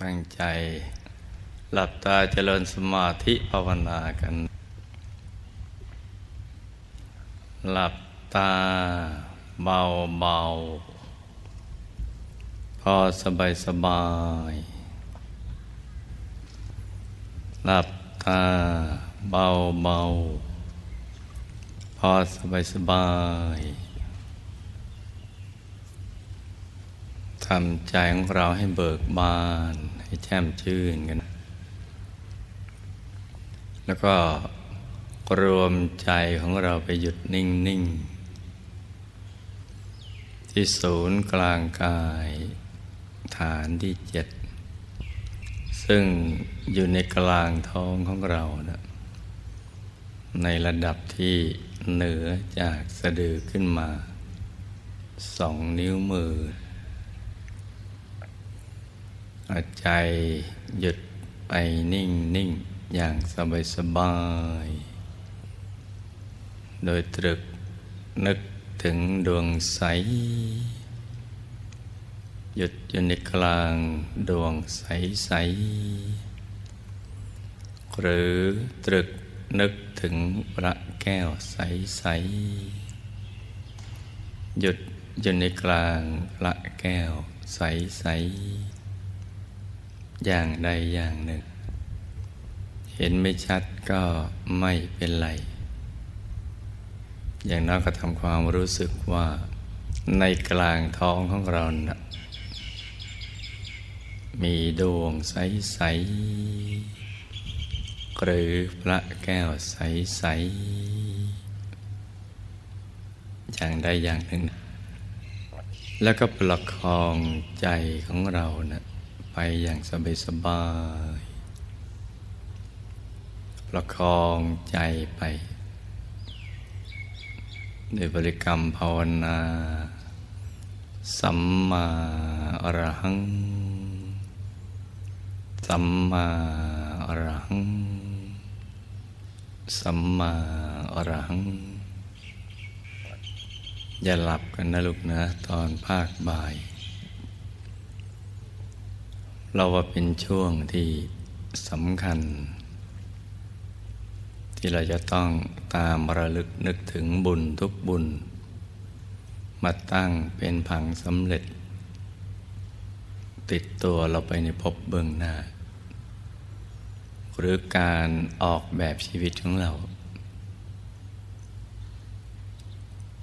ตั้งใจ หลับตาเจริญสมาธิภาวนากัน หลับตาเบาเบาพอสบายสบาย หลับตาเบาเบาพอสบายสบาย ทำใจของเราให้เบิกบาน ให้แช่มชื่นกัน แล้วก็รวมใจของเราไปหยุดนิ่งนิ่งที่ศูนย์กลางกายฐานที่เจ็ด ซึ่งอยู่ในกลางท้องของเรานะในระดับที่เหนือจากสะดือขึ้นมาสองนิ้วมือ ใจหยุดไปนิ่งนิ่งอย่างสบายสบาย โดยตรึกนึกถึงดวงใส หยุดอยู่ในกลางดวงใสใส หรือตรึกนึกถึงพระแก้วใสใส หยุดอยู่ในกลางพระแก้วใสใส อย่างใดอย่างหนึ่ง เห็นไม่ชัดก็ไม่เป็นไร อย่างน้อยก็ทำความรู้สึกว่าในกลางท้องของเรานะมีดวงใส ๆ หรือพระแก้วใส ๆ อย่างใดอย่างหนึ่ง แล้วก็ประคองใจของเรานะ ไปอย่างสบายสบาย ประคองใจไปด้วยบริกรรมภาวนา สัมมาอรหัง สัมมาอรหัง สัมมาอรหัง อย่าหลับกันนะลูกนะ ตอนภาคบ่าย เราว่าเป็นช่วงที่สำคัญ ที่เราจะต้องตามระลึกนึกถึงบุญทุกบุญ มาตั้งเป็นผังสำเร็จ ติดตัวเราไปในภพเบื้องหน้า หรือการออกแบบชีวิตของเรา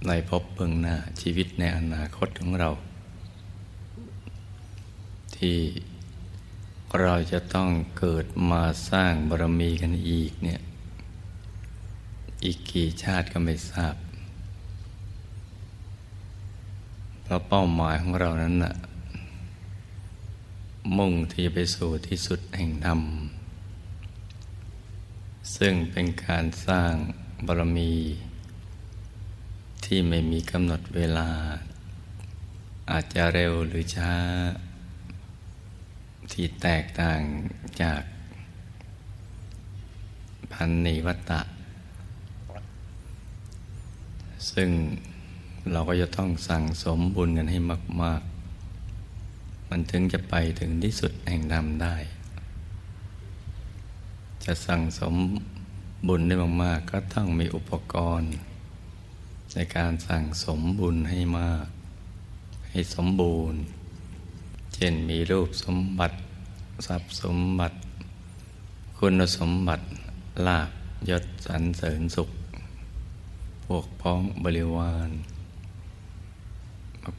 ในภพเบื้องหน้าชีวิตในอนาคตของเรา ที่ เราจะต้องเกิดมาสร้างบารมีกันอีกเนี่ย อีกกี่ชาติก็ไม่ทราบ เพราะเป้าหมายของเรานั้นน่ะ มุ่งที่จะไปสู่ที่สุดแห่งธรรม ซึ่งเป็นการสร้างบารมี ที่ไม่มีกำหนดเวลา อาจจะเร็วหรือช้า ที่แตกต่างจากพันนิวัตตะ ซึ่งเราก็จะต้องสั่งสมบุญกันให้มาก ๆ มันถึงจะไปถึงที่สุดแห่งธรรมได้ จะสั่งสมบุญได้มาก ๆ ก็ต้องมีอุปกรณ์ ในการสั่งสมบุญให้มาก ให้สมบูรณ์ ช่นมีรูปสมบัติ ทรัพย์สมบัติ คุณสมบัติลาบยศสรรเสริญสุข พวกพ้องบริวาร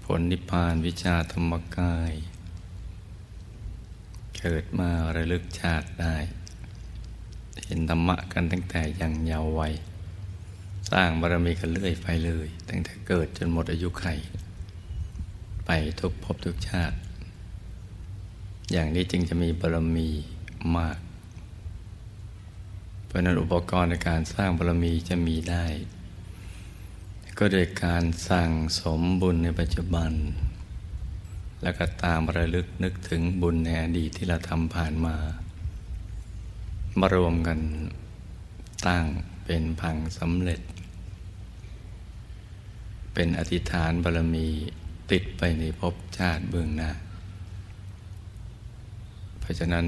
ผลนิพพานวิชาธรรมกาย เกิดมาระลึกชาติได้ เห็นธรรมะกันตั้งแต่ยังเยาว์วัย สร้างบารมีกันเรื่อยไปเลย ตั้งแต่เกิดจนหมดอายุไข ไปทุกภพทุกชาติ อย่างนี้จึงจะมีบารมีมาก เพราะนั้นอุปกรณ์ในการสร้างบารมีจะมีได้ ก็โดยการสั่งสมบุญในปัจจุบัน แล้วก็ตามระลึกนึกถึงบุญในอดีตที่เราทำผ่านมา มารวมกันตั้งเป็นพังสำเร็จ เป็นอธิษฐานบารมีติดไปในภพชาติเบื้องหน้า ราะฉะนั้น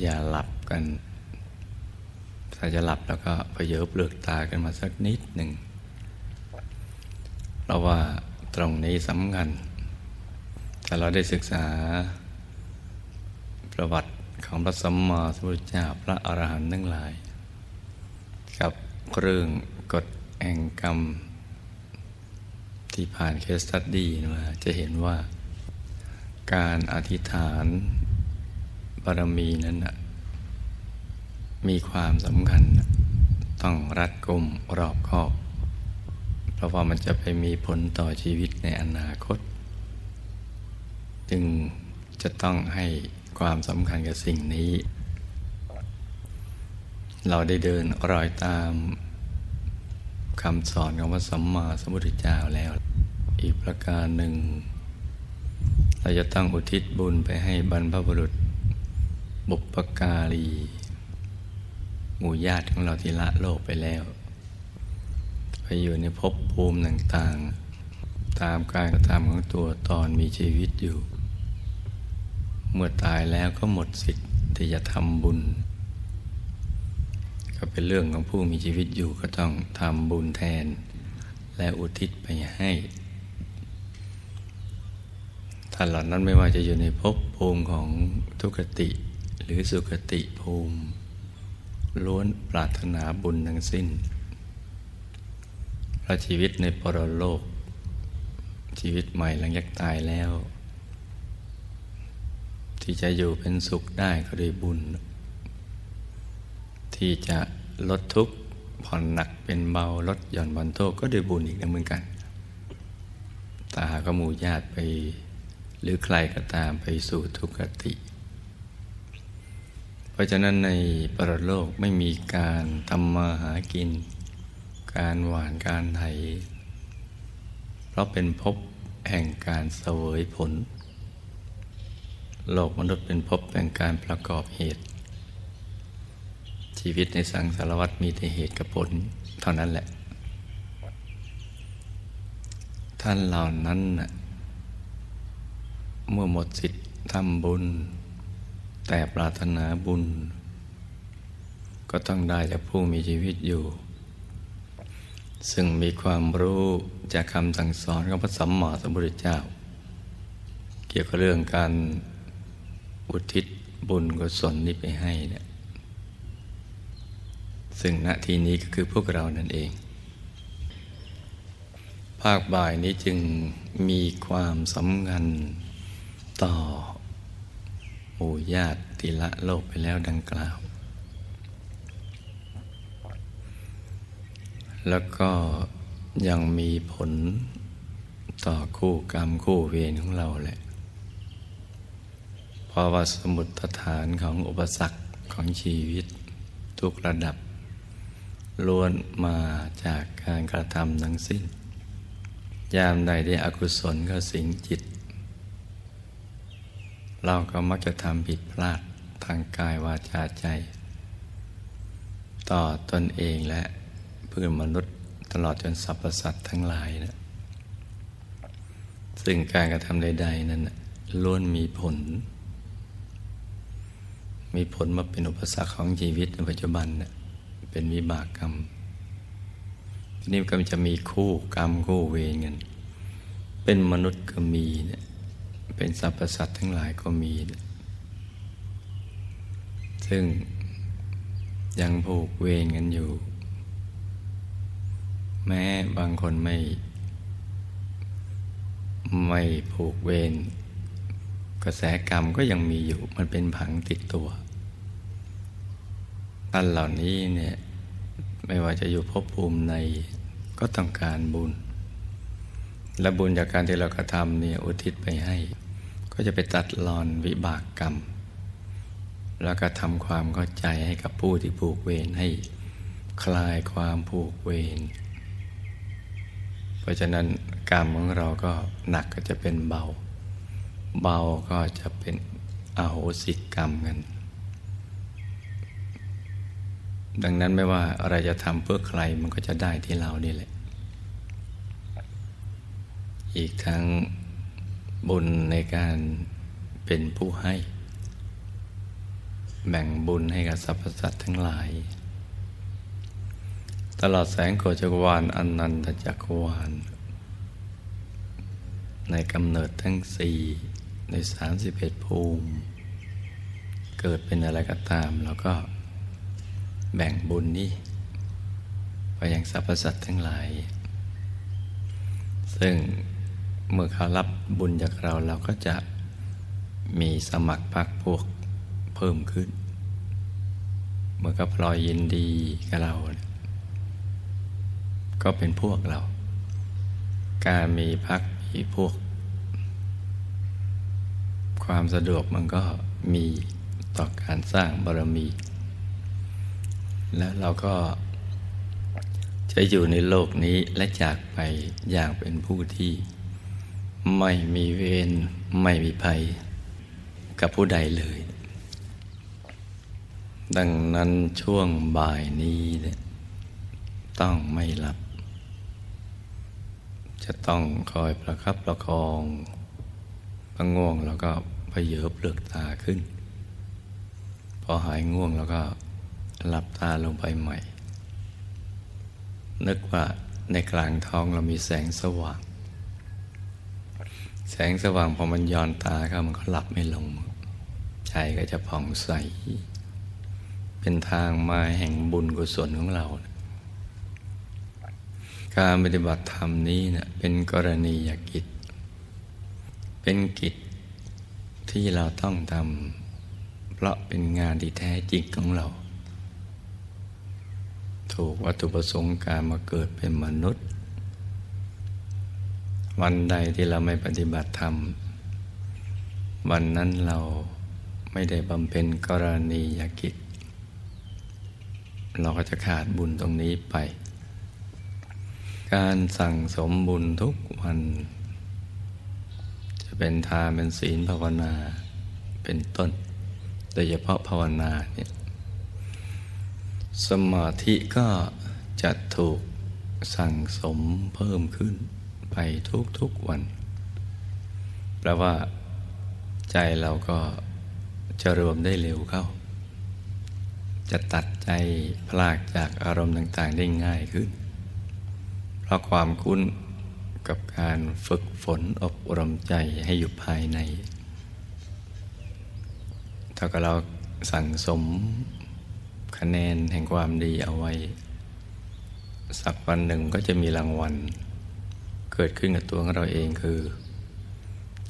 อย่าหลับกันถ้าจะหลับแล้วก็พเยบเลือกตากันมาสักนิดหนึ่งเพราะว่าตรงนี้สำคัญถ้าเราได้ศึกษาประวัติของพระสัมมาสัมพุทธเจ้าพระอรหันต์ทั้งหลาย กับเรื่องกฎแห่งกรรม ที่ผ่านเคสตัดดี้มาจะเห็นว่าการอธิษฐาน บารมีนั้นนะมีความสำคัญต้องรัดกุมรอบคอบ เพราะว่ามันจะไปมีผลต่อชีวิตในอนาคต จึงจะต้องให้ความสำคัญกับสิ่งนี้ เราได้เดินรอยตามคำสอนของพระสัมมาสัมพุทธเจ้าแล้ว อีกประการหนึ่ง เราจะต้องอุทิศบุญไปให้บรรพบุรุษ บุปการีหมู่ญาติของเราที่ละโลกไปแล้ว ไปอยู่ในภพภูมิต่างๆ ตามการกระทำของตัวตอนมีชีวิตอยู่ เมื่อตายแล้วก็หมดสิทธิ์ที่จะทำบุญ ก็เป็นเรื่องของผู้มีชีวิตอยู่ก็ต้องทำบุญแทน และอุทิศไปให้ท่านเหล่านั้นไม่ว่าจะอยู่ในภพภูมิของทุกติ หรือสุคติภูมิ ล้วนปรารถนาบุญทั้งสิ้นพระชีวิตในปรโลก ชีวิตใหม่หลังจากตายแล้ว ที่จะอยู่เป็นสุขได้ก็ด้วยบุญ ที่จะลดทุกข์ผ่อนหนักเป็นเบาลดหย่อนบันโทษก็ด้วยบุญอีกนะเหมือนกันตาก็มูญาติไป หรือใครก็ตามไปสู่ทุกขติ ราะฉะนั้นในปรโลกไม่มีการทำมาหากิน การหวานการไถ เพราะเป็นภพแห่งการเสวยผล โลกมนุษย์เป็นภพแห่งการประกอบเหตุ ชีวิตในสังสารวัตมีแต่เหตุกับผลเท่านั้นแหละ ท่านเหล่านั้น เมื่อหมดสิทธิ์ทำบุญ แต่ปรารถนาบุญ ก็ต้องได้จากผู้มีชีวิตอยู่ ซึ่งมีความรู้จากคำสั่งสอนของพระสัมมาสัมพุทธเจ้า เกี่ยวกับเรื่องการอุทิศบุญกุศลนี้ไปให้เนี่ยซึ่งณทีนี้ก็คือพวกเรานั่นเอง ภาคบ่ายนี้จึงมีความสำคัญต่อ มู่ญาติละโลกไปแล้วดังกล่าว แล้วก็ยังมีผลต่อคู่กรรมคู่เวรของเราแหละ เพราะว่าสมุดฐานของอุปสรรคของชีวิตทุกระดับล้วนมาจากการกระทำทั้งสิ้น ยามใดได้อกุศลก็สิงจิต เราก็มักจะทำผิดพลาดทางกายวาจาใจ ต่อตนเองและเพื่อนมนุษย์ตลอดจนสรรพสัตว์ทั้งหลายนะซึ่งการกระทำใด ๆ นั้นล้วนมีผล มีผลมาเป็นอุปสรรคของชีวิตในปัจจุบันเนะเป็นวิบากกรรมทีนี้ก็จะมีคู่กรรมคู่เวรกันเป็นมนุษย์ก็มีเนี่ย เป็นสรรพสัตว์ทั้งหลายก็มี ซึ่งยังผูกเวรกันอยู่ แม้บางคนไม่ ไม่ผูกเวรกระแสกรรมก็ยังมีอยู่มันเป็นผังติดตัวท่านเหล่านี้เนี่ยไม่ว่าจะอยู่ภพภูมิในก็ต้องการบุญ และบุญจากการที่เรากระทำเนี่ยอุทิศไปให้ ก็จะไปตัดรอนวิบากกรรม แล้วก็ทำความเข้าใจให้กับผู้ที่ผูกเวรให้คลายความผูกเวรเพราะฉะนั้นกรรมของเราก็หนักก็จะเป็นเบา เบาก็จะเป็นอโหสิกรรมกัน ดังนั้นไม่ว่าอะไรจะทำเพื่อใครมันก็จะได้ที่เรานี่แหละ อีกทั้งบุญในการเป็นผู้ให้ แบ่งบุญให้กับสรรพสัตว์ทั้งหลาย ตลอดแสงโกจักรวาลอนันตจักรวาล ในกำเนิดทั้งสี่ในสามสิบเอ็ดภูมิ เกิดเป็นอะไรก็ตามแล้วก็แบ่งบุญนี้ ไปยังสรรพสัตว์ทั้งหลาย ซึ่ง เมื่อเขารับบุญจากเราเราก็จะมีสมัครพักพวกเพิ่มขึ้น เมื่อก็พลอยยินดีกับเรา ก็เป็นพวกเรา การมีพักมีพวก ความสะดวกมันก็มีต่อการสร้างบารมี และเราก็จะอยู่ในโลกนี้และจากไปอย่างเป็นผู้ที่ ไม่มีเวรไม่มีภัย กับผู้ใดเลย ดังนั้นช่วงบ่ายนี้เนี่ยต้องไม่หลับ จะต้องคอยประคับประคองพอง่วงแล้วก็พเยอเปลือกตาขึ้น พอหายง่วงแล้วก็หลับตาลงไปใหม่ นึกว่าในกลางท้องเรามีแสงสว่าง แสงสว่างพอมันย้อนตาเข้ามันก็หลับไม่ลง ใจก็จะผ่องใส เป็นทางมาแห่งบุญกุศลของเรา การปฏิบัติธรรมนี้เนะี่ยเป็นกรณียกิจ เป็นกิจที่เราต้องทำเพราะเป็นงานที่แท้จริงของเรา ถูกวัตถุประสงค์การมาเกิดเป็นมนุษย์ วันใดที่เราไม่ปฏิบัติธรรม วันนั้นเราไม่ได้บำเพ็ญกรณียกิจ เราก็จะขาดบุญตรงนี้ไป การสั่งสมบุญทุกวัน จะเป็นทานเป็นศีลภาวนาเป็นต้น โดยเฉพาะภาวนาเนี่ยสมาธิก็จะถูกสั่งสมเพิ่มขึ้น ไปทุกๆวันแปลว่า ใจเราก็จะรวมได้เร็วเข้า จะตัดใจพลากจากอารมณ์ต่าง ๆ ได้ง่ายขึ้น เพราะความคุ้นกับการฝึกฝนอบรมใจให้อยู่ภายในถ้ากับเราสั่งสมคะแนนแห่งความดีเอาไว้ สักวันหนึ่งก็จะมีรางวัล เกิดขึ้นกับตัวของเราเองคือ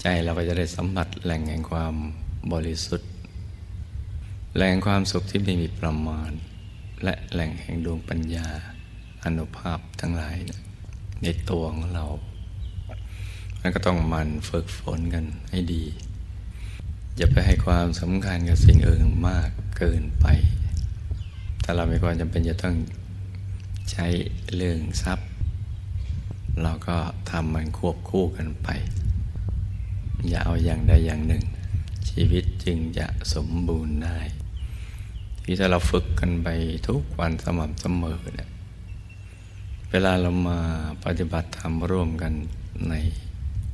ใจเราก็จะได้สัมผัสแหล่งแห่งความบริสุทธิ์ แหล่งความสุขที่ไม่มีประมาณ และแหล่งแห่งดวงปัญญาอนุภาพทั้งหลายในตัวของเราแล้วก็ต้องมันฝึกฝนกันให้ดี อย่าไปให้ความสำคัญกับสิ่งอื่นมากเกินไป ถ้าเราไม่ความจำเป็นจะต้องใช้เรื่องทรัพย์ เราก็ทำมันควบคู่กันไป อย่าเอาอย่างใดอย่างหนึ่ง ชีวิตจึงจะสมบูรณ์ได้ ที่ถ้าเราฝึกกันไปทุกวันสม่ำเสมอเนี่ยเวลาเรามาปฏิบัติธรรมร่วมกันใน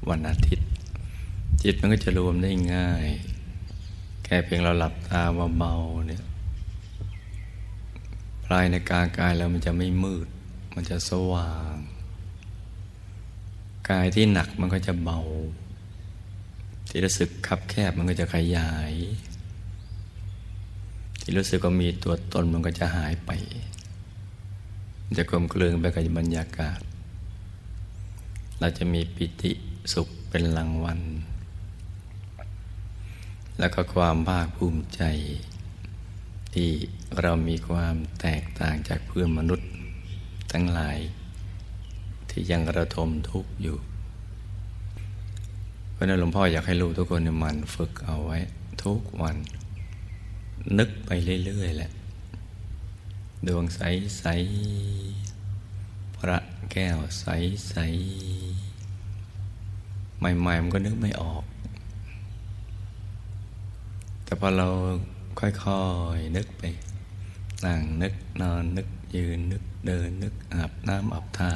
วันอาทิตย์ จิตมันก็จะรวมได้ง่าย แค่เพียงเราหลับตาเบาๆเนี่ยภายในกายกายเรามันจะไม่มืด มันจะสว่าง กายที่หนักมันก็จะเบา ที่รู้สึกคับแคบมันก็จะขยาย ที่รู้สึกว่ามีตัวตนมันก็จะหายไป จะกลมกลืนไปกับบรรยากาศ เราจะมีปิติสุขเป็นรางวัล แล้วก็ความภาคภูมิใจ ที่เรามีความแตกต่างจากเพื่อนมนุษย์ทั้งหลาย ที่ยังกระทมทุกข์อยู่ เพราะนั้นหลวงพ่ออยากให้ลูกทุกคนมันฝึกเอาไว้ ทุกวัน นึกไปเรื่อยๆแหละ ดวงใสใสพระแก้วใสใสใหม่ๆมันก็นึกไม่ออก แต่พอเราค่อยๆนึกไปนั่งนึกนอนนึกยืนนึกเดินนึกอาบน้ำอาบท่า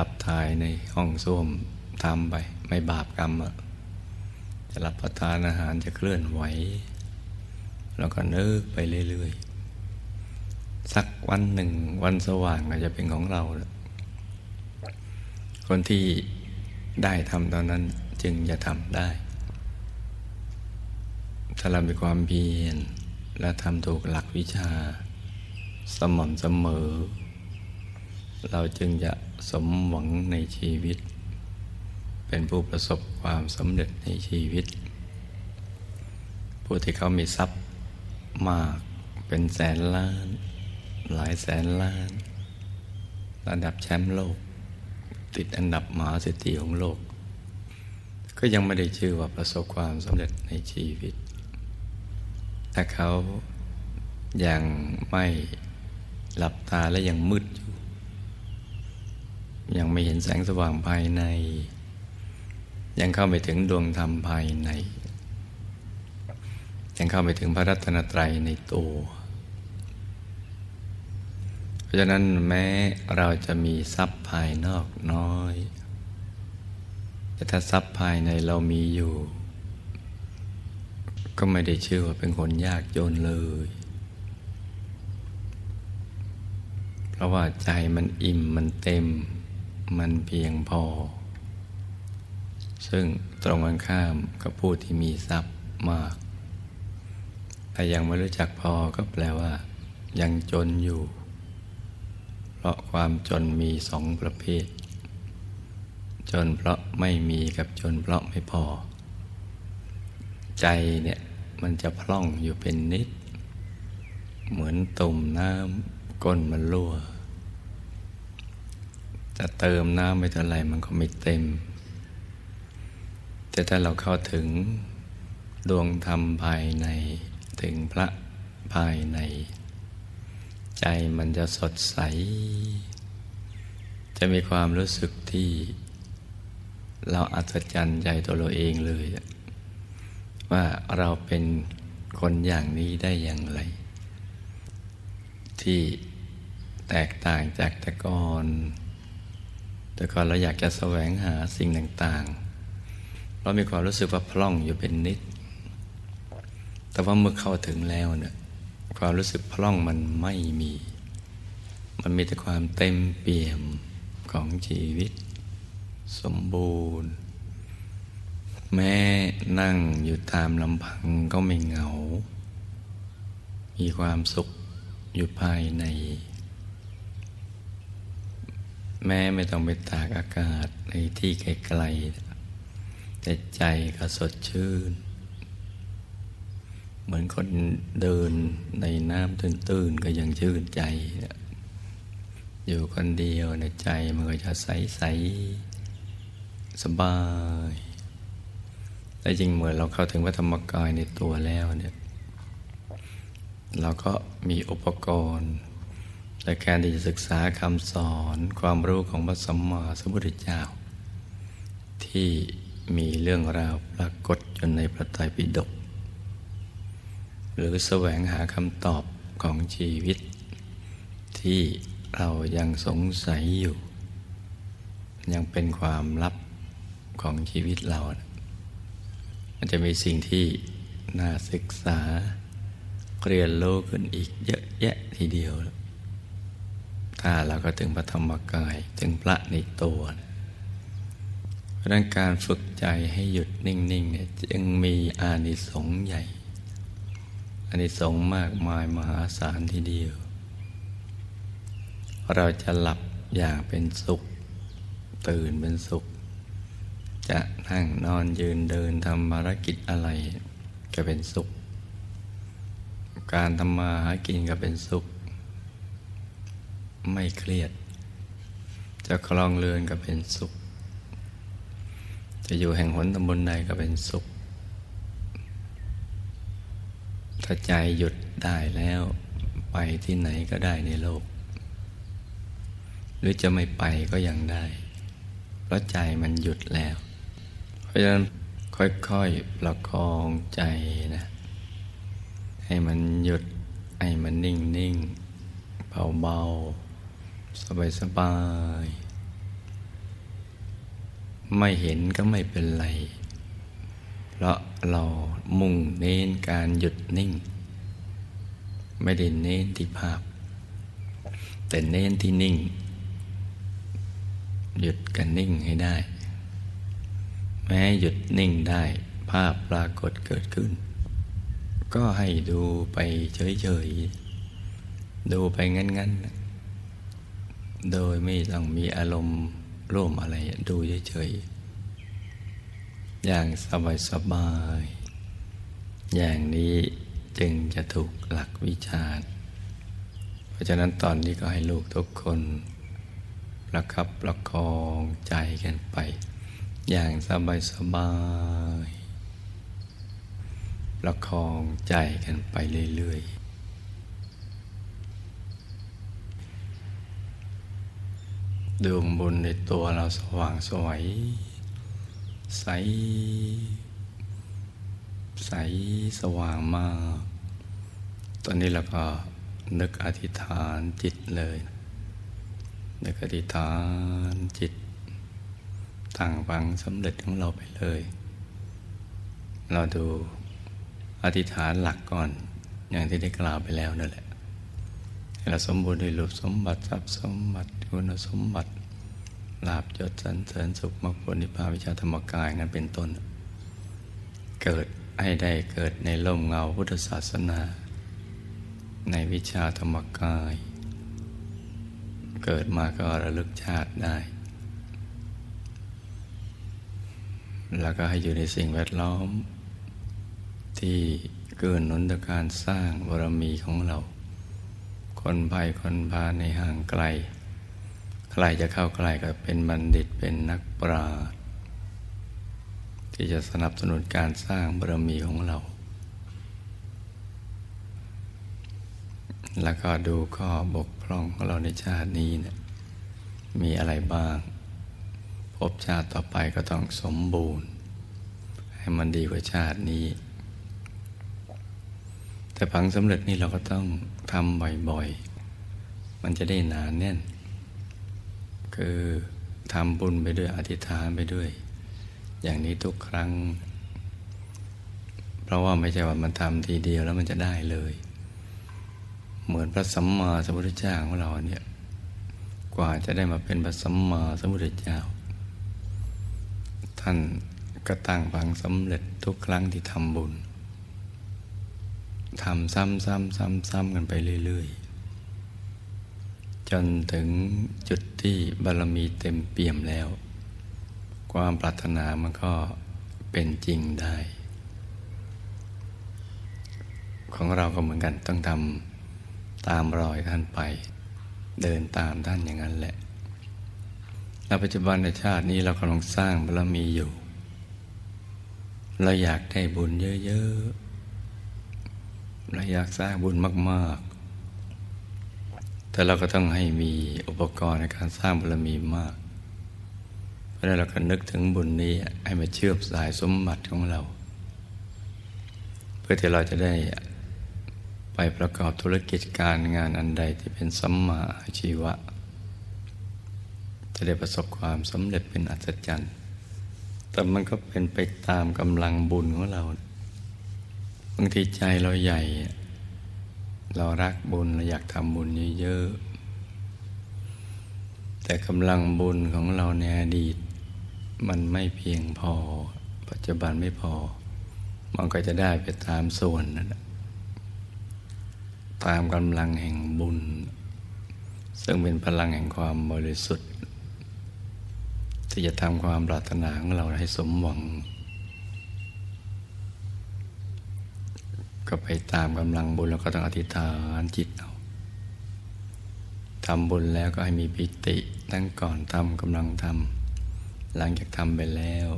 ขับถ่ายในห้องส้วมทำไป ไม่บาปกรรมอะจะรับประทานอาหารจะเคลื่อนไหว แล้วก็นึกไปเรื่อยๆ สักวันหนึ่งวันสว่างอาจจะเป็นของเรา คนที่ได้ทำตอนนั้นจึงจะทำได้ ถ้าเรามีความเพียรและทำถูกหลักวิชา สม่ำเสมอ เราจึงจะสมหวังในชีวิต เป็นผู้ประสบความสำเร็จในชีวิต ผู้ที่เขามีทรัพย์มากเป็นแสนล้าน หลายแสนล้าน ระดับแชมป์โลก ติดอันดับมหาเศรษฐีของโลก ก็ยังไม่ได้ชื่อว่าประสบความสำเร็จในชีวิตถ้าเขายังไม่หลับตาและยังมืดอยู่ ยังไม่เห็นแสงสว่างภายใน ยังเข้าไปถึงดวงธรรมภายใน ยังเข้าไปถึงพระรัตนตรัยในตัว เพราะฉะนั้นแม้เราจะมีทรัพย์ภายนอกน้อย แต่ถ้าทรัพย์ภายในเรามีอยู่ ก็ไม่ได้ชื่อว่าเป็นคนยากจนเลย เพราะว่าใจมันอิ่มมันเต็ม มันเพียงพอ ซึ่งตรงกันข้ามกับผู้ที่มีทรัพย์มาก แต่ยังไม่รู้จักพอก็แปลว่า ยังจนอยู่ เพราะความจนมีสองประเภท จนเพราะไม่มีกับจนเพราะไม่พอ ใจเนี่ยมันจะพล่องอยู่เป็นนิด เหมือนตุ่มน้ำก้นมันรั่ว จะเติมน้ำไม่เท่าไหร่มันก็ไม่เต็ม แต่ถ้าเราเข้าถึงดวงธรรมภายในถึงพระภายใน ใจมันจะสดใส จะมีความรู้สึกที่ เราอัศจรรย์ใจตัวเราเองเลย ว่าเราเป็นคนอย่างนี้ได้อย่างไร ที่แตกต่างจากแต่ก่อน แต่ก่อนเราอยากจะแสวงหาสิ่งต่างๆ เรามีความรู้สึกว่าพล่องอยู่เป็นนิด แต่ว่าเมื่อเข้าถึงแล้วเนี่ยความรู้สึกพล่องมันไม่มี มันมีแต่ความเต็มเปี่ยมของชีวิต สมบูรณ์ แม้นั่งอยู่ตามลำพังก็ไม่เหงา มีความสุขอยู่ภายใน แม้ไม่ต้องไปตากอากาศในที่ไกลๆแต่ใจก็สดชื่น เหมือนคนเดินในน้ำตื้นๆก็ยังชื่นใจ อยู่คนเดียวในใจมันก็จะใสๆสบายแต่จริงเหมือนเราเข้าถึงพระธรรมกายในตัวแล้วเนี่ยเราก็มีอุปกรณ์ ในการที่จะศึกษาคำสอนความรู้ของพระสัมมาสัมพุทธเจ้า ที่มีเรื่องราวปรากฏอยู่ในพระไตรปิฎกหรือแสวงหาคำตอบของชีวิต ที่เรายังสงสัยอยู่ ยังเป็นความลับของชีวิตเรา มันจะมีสิ่งที่น่าศึกษาเรียนรู้ขึ้นอีกเยอะแยะทีเดียวถ้าเราก็ถึงพระธรรมกายถึงพระในตัวเพราะนั้นการฝึกใจให้หยุดนิ่งๆเนี่ยจึงมีอานิสงส์ใหญ่ อานิสงส์มากมายมหาศาลทีเดียว เราจะหลับอย่างเป็นสุข ตื่นเป็นสุข จะนั่งนอนยืนเดินทำภารกิจอะไรก็เป็นสุข การทำมาหากินก็เป็นสุข ไม่เครียด จะคลองเรือนก็เป็นสุข จะอยู่แห่งหนตำบลใดก็เป็นสุข ถ้าใจหยุดได้แล้วไปที่ไหนก็ได้ในโลก หรือจะไม่ไปก็ยังได้ เพราะใจมันหยุดแล้วราะฉะนั้นค่อยๆประคองใจนะ ให้มันหยุด ให้มันนิ่งนิ่งเบาๆ สบายๆไม่เห็นก็ไม่เป็นไร เพราะเรามุ่งเน้นการหยุดนิ่ง ไม่ได้เน้นที่ภาพ แต่เน้นที่นิ่ง หยุดกันนิ่งให้ได้ แม้หยุดนิ่งได้ภาพปรากฏเกิดขึ้น ก็ให้ดูไปเฉยๆ ดูไปงั้นๆ โดยไม่ต้องมีอารมณ์ร่วมอะไรดูเฉยๆ อย่างสบายๆอย่างนี้จึงจะถูกหลักวิชาเพราะฉะนั้นตอนนี้ก็ให้ลูกทุกคนประคับประคองใจกันไป อย่างสบายสบาย ประคองใจกันไปเรื่อยๆ ดวงบุญในตัวเราสว่างสวย ใส ใสสว่างมาก ตอนนี้เราก็นึกอธิษฐานจิตเลย นึกอธิษฐานจิตตั้งฟังสำเร็จของเราไปเลย เราดูอธิษฐานหลักก่อน อย่างที่ได้กล่าวไปแล้วนั่นแหละ เราสมบูรณ์ด้วยรูปสมบัติทรัพย์สมบัติคุณสมบัติลาบยศสันเสริญสุขมรรคผลนิพพานวิชาธรรมกายนั้นเป็นต้น เกิดให้ได้เกิดในร่มเงาพุทธศาสนา ในวิชาธรรมกาย เกิดมาก็ระลึกชาติได้ แล้วก็ให้อยู่ในสิ่งแวดล้อม ที่เกินหนุนต่อการสร้างบารมีของเรา คนภัยคนพาในห่างไกล ใครจะเข้าใกล้ก็เป็นบัณฑิตเป็นนักปราชญ์ที่จะสนับสนุนการสร้างบารมีของเรา แล้วก็ดูข้อบกพร่องของเราในชาตินี้เนะี่ยมีอะไรบ้าง พบชาติต่อไปก็ต้องสมบูรณ์ ให้มันดีกว่าชาตินี้ แต่ผังสำเร็จนี่เราก็ต้องทำบ่อยๆ มันจะได้หนานแน่น คือทำบุญไปด้วยอธิษฐานไปด้วย อย่างนี้ทุกครั้ง เพราะว่าไม่ใช่ว่ามันทำทีเดียวแล้วมันจะได้เลย เหมือนพระสัมมาสัมพุทธเจ้าของเราเนี่ย กว่าจะได้มาเป็นพระสัมมาสัมพุทธเจ้า ท่านก็ตั้งฝังสำเร็จทุกครั้งที่ทำบุญ ทำซ้ำๆซ้ำๆกันไปเรื่อยๆ จนถึงจุดที่บารมีเต็มเปี่ยมแล้ว ความปรารถนามันก็เป็นจริงได้ ของเราก็เหมือนกันต้องทำตามรอยท่านไป เดินตามท่านอย่างนั้นแหละในปัจจุบันในชาตินี้เรากำลังสร้างบารมีอยู่ เราอยากได้บุญเยอะๆ เราอยากสร้างบุญมาก ๆ แต่เราก็ต้องให้มีอุปกรณ์ในการสร้างบารมีมาก เพราะนั้นเราก็นึกถึงบุญนี้ให้มาเชื่อมสายสมบัติของเรา เพื่อที่เราจะได้ไปประกอบธุรกิจการงานอันใดที่เป็นสัมมาอาชีวะ จะได้ประสบความสำเร็จเป็นอัศจรรย์ แต่มันก็เป็นไปตามกำลังบุญของเรา บางทีใจเราใหญ่ เรารักบุญเราอยากทำบุญเยอะๆแต่กำลังบุญของเราในอดีต มันไม่เพียงพอ ปัจจุบันไม่พอ มันก็จะได้ไปตามส่วนนั่นตามกำลังแห่งบุญ ซึ่งเป็นพลังแห่งความบริสุทธิ์ ที่จะทำความปรารถนาของเราให้สมหวัง ก็ไปตามกำลังบุญแล้วก็ต้องอธิษฐานจิตเอาทำบุญแล้วก็ให้มีปิติตั้งก่อนทำกำลังทำหลังจากทำไปแล้ว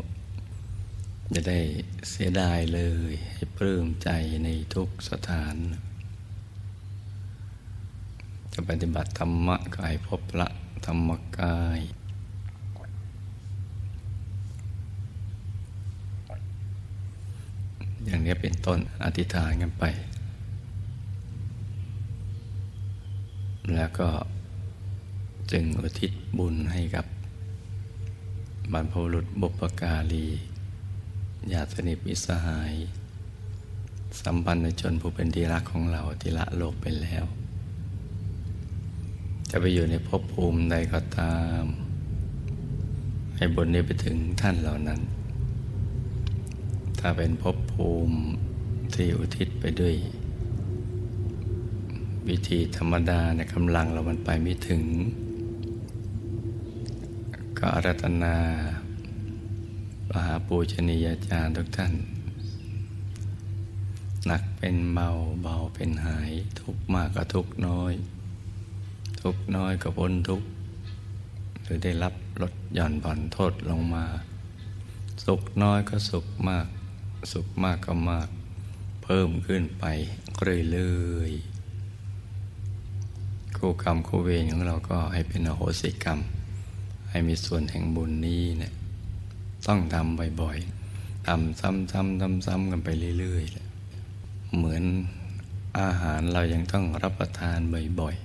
จะได้เสียดายเลย ให้ปลื้มใจในทุกสถาน จะปฏิบัติธรรมะก็ให้พบพระธรรมกาย อย่างนี้เป็นต้นอธิษฐานกันไป แล้วก็จึงอุทิศบุญให้กับบรรพบุรุษบุปการีญาติสนิทมิสหาย สัมพันธ์ชนผู้เป็นที่รักของเราที่ละโลกไปแล้ว จะไปอยู่ในภพภูมิใดก็ตาม ให้บนนี้ไปถึงท่านเหล่านั้น ถ้าเป็นภพภูมิที่อุทิศไปด้วย วิธีธรรมดาในกำลังเรามันไปไม่ถึง ก็อารัตนามหาปูชนียาจารย์ทุกท่าน หนักเป็นเบาเบาเป็นหาย ทุกมากก็ทุกน้อย ทุกน้อยก็พ้นทุกหรือได้รับลดหย่อนผ่อนโทษลงมา สุขน้อยก็สุขมาก สุขมากก็มาก เพิ่มขึ้นไปเรื่อยๆคู่กรรมคู่เวรของเราก็ให้เป็นอโหสิกรรม ให้มีส่วนแห่งบุญนี้เนี่ยต้องทำบ่อยๆทำซ้ำๆซ้ำๆกันไปเรื่อยๆเหมือนอาหารเรายังต้องรับประทานบ่อย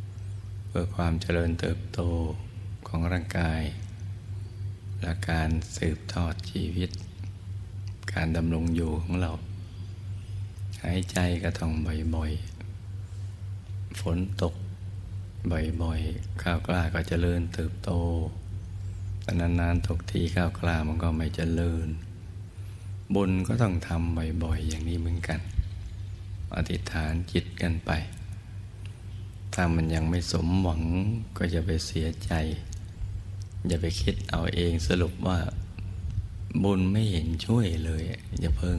ๆ เพื่อความเจริญเติบโตของร่างกายและการสืบทอดชีวิต การดำรงอยู่ของเรา หายใจก็ต้องบ่อยๆ ฝนตกบ่อยๆ ข้าวกล้าก็เจริญเติบโตแต่นานๆตกทีข้าวกล้ามันก็ไม่เจริญ บุญก็ต้องทำบ่อยๆ อย่างนี้เหมือนกัน อธิษฐานจิตกันไป ถ้ามันยังไม่สมหวังก็จะไปเสียใจ อย่าไปคิดเอาเองสรุปว่า บุญไม่เห็นช่วยเลย อย่าเพิ่ง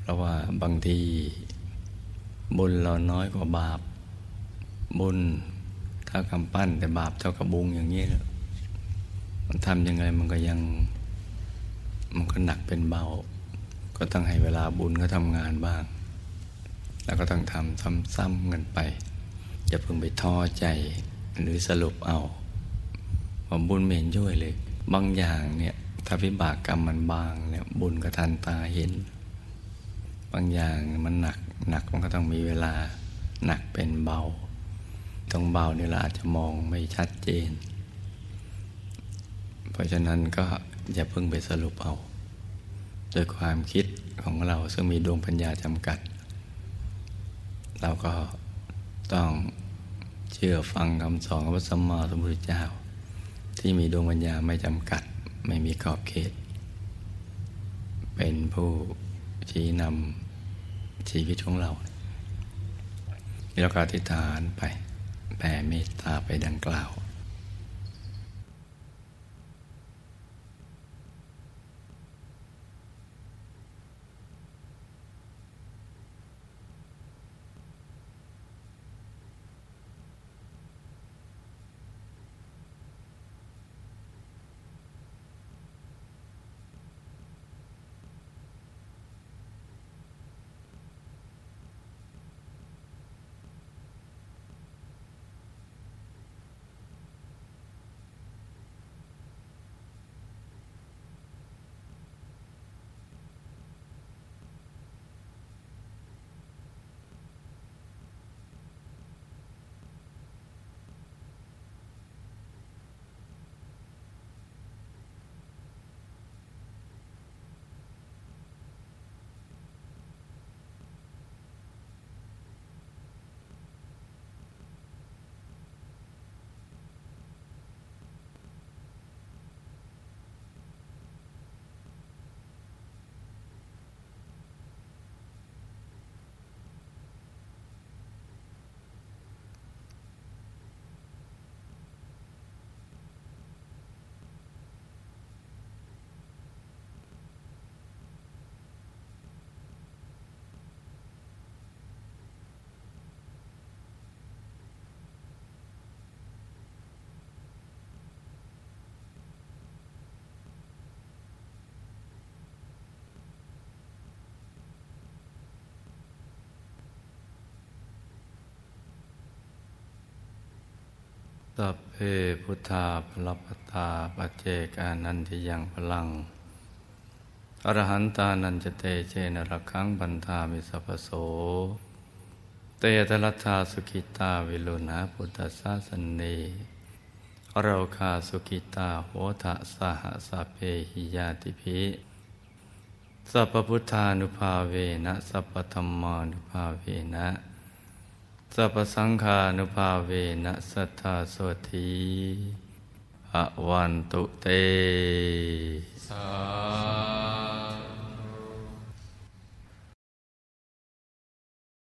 เพราะว่าบางที บุญเราน้อยกว่าบาป บุญเท่ากับปั้น แต่บาปเท่ากับบุงอย่างนี้มันทำยังไงมันก็ยัง มันก็หนักเป็นเบา ก็ต้องให้เวลาบุญก็ทำงานบ้าง แล้วก็ต้องทำซ้ำๆกันไปอย่าเพิ่งไปท้อใจหรือสรุปเอาว่าบุญเมนช่วยเลย บางอย่างเนี่ย ถ้าวิบากกรรมมันบางเนี่ยบุญก็ทันตาเห็น บางอย่างมันหนักหนักมันก็ต้องมีเวลาหนักเป็นเบา ตรงเบาเนี่ยเราอาจจะมองไม่ชัดเจน เพราะฉะนั้นก็อย่าเพิ่งไปสรุปเอา โดยความคิดของเราซึ่งมีดวงปัญญาจำกัด เราก็ต้องเชื่อฟังคำสอนของพระสัมมาสัมพุทธเจ้า ที่มีดวงปัญญาไม่จำกัด ไม่มีขอบเขต เป็นผู้ชี้นำชีวิตของเราเราก็อธิษฐานไปแผ่เมตตาไปดังกล่าว สัพเพพุทธาพลปตาปเจกานันทิยังพลัง อรหันตานันจเตเจนรักขังบันทามิสัพโส เตตลัทธาสุขิตาวิลุณาพุทธสาสนีเราคาสุขิตาโหทะสหสเพหิยาติภิสัพพุทธานุภาเวนะสัพพธรรมานุภาเวนะ สัพสังฆานุภาเวนะสัทธาโสทีอวันตุเต สา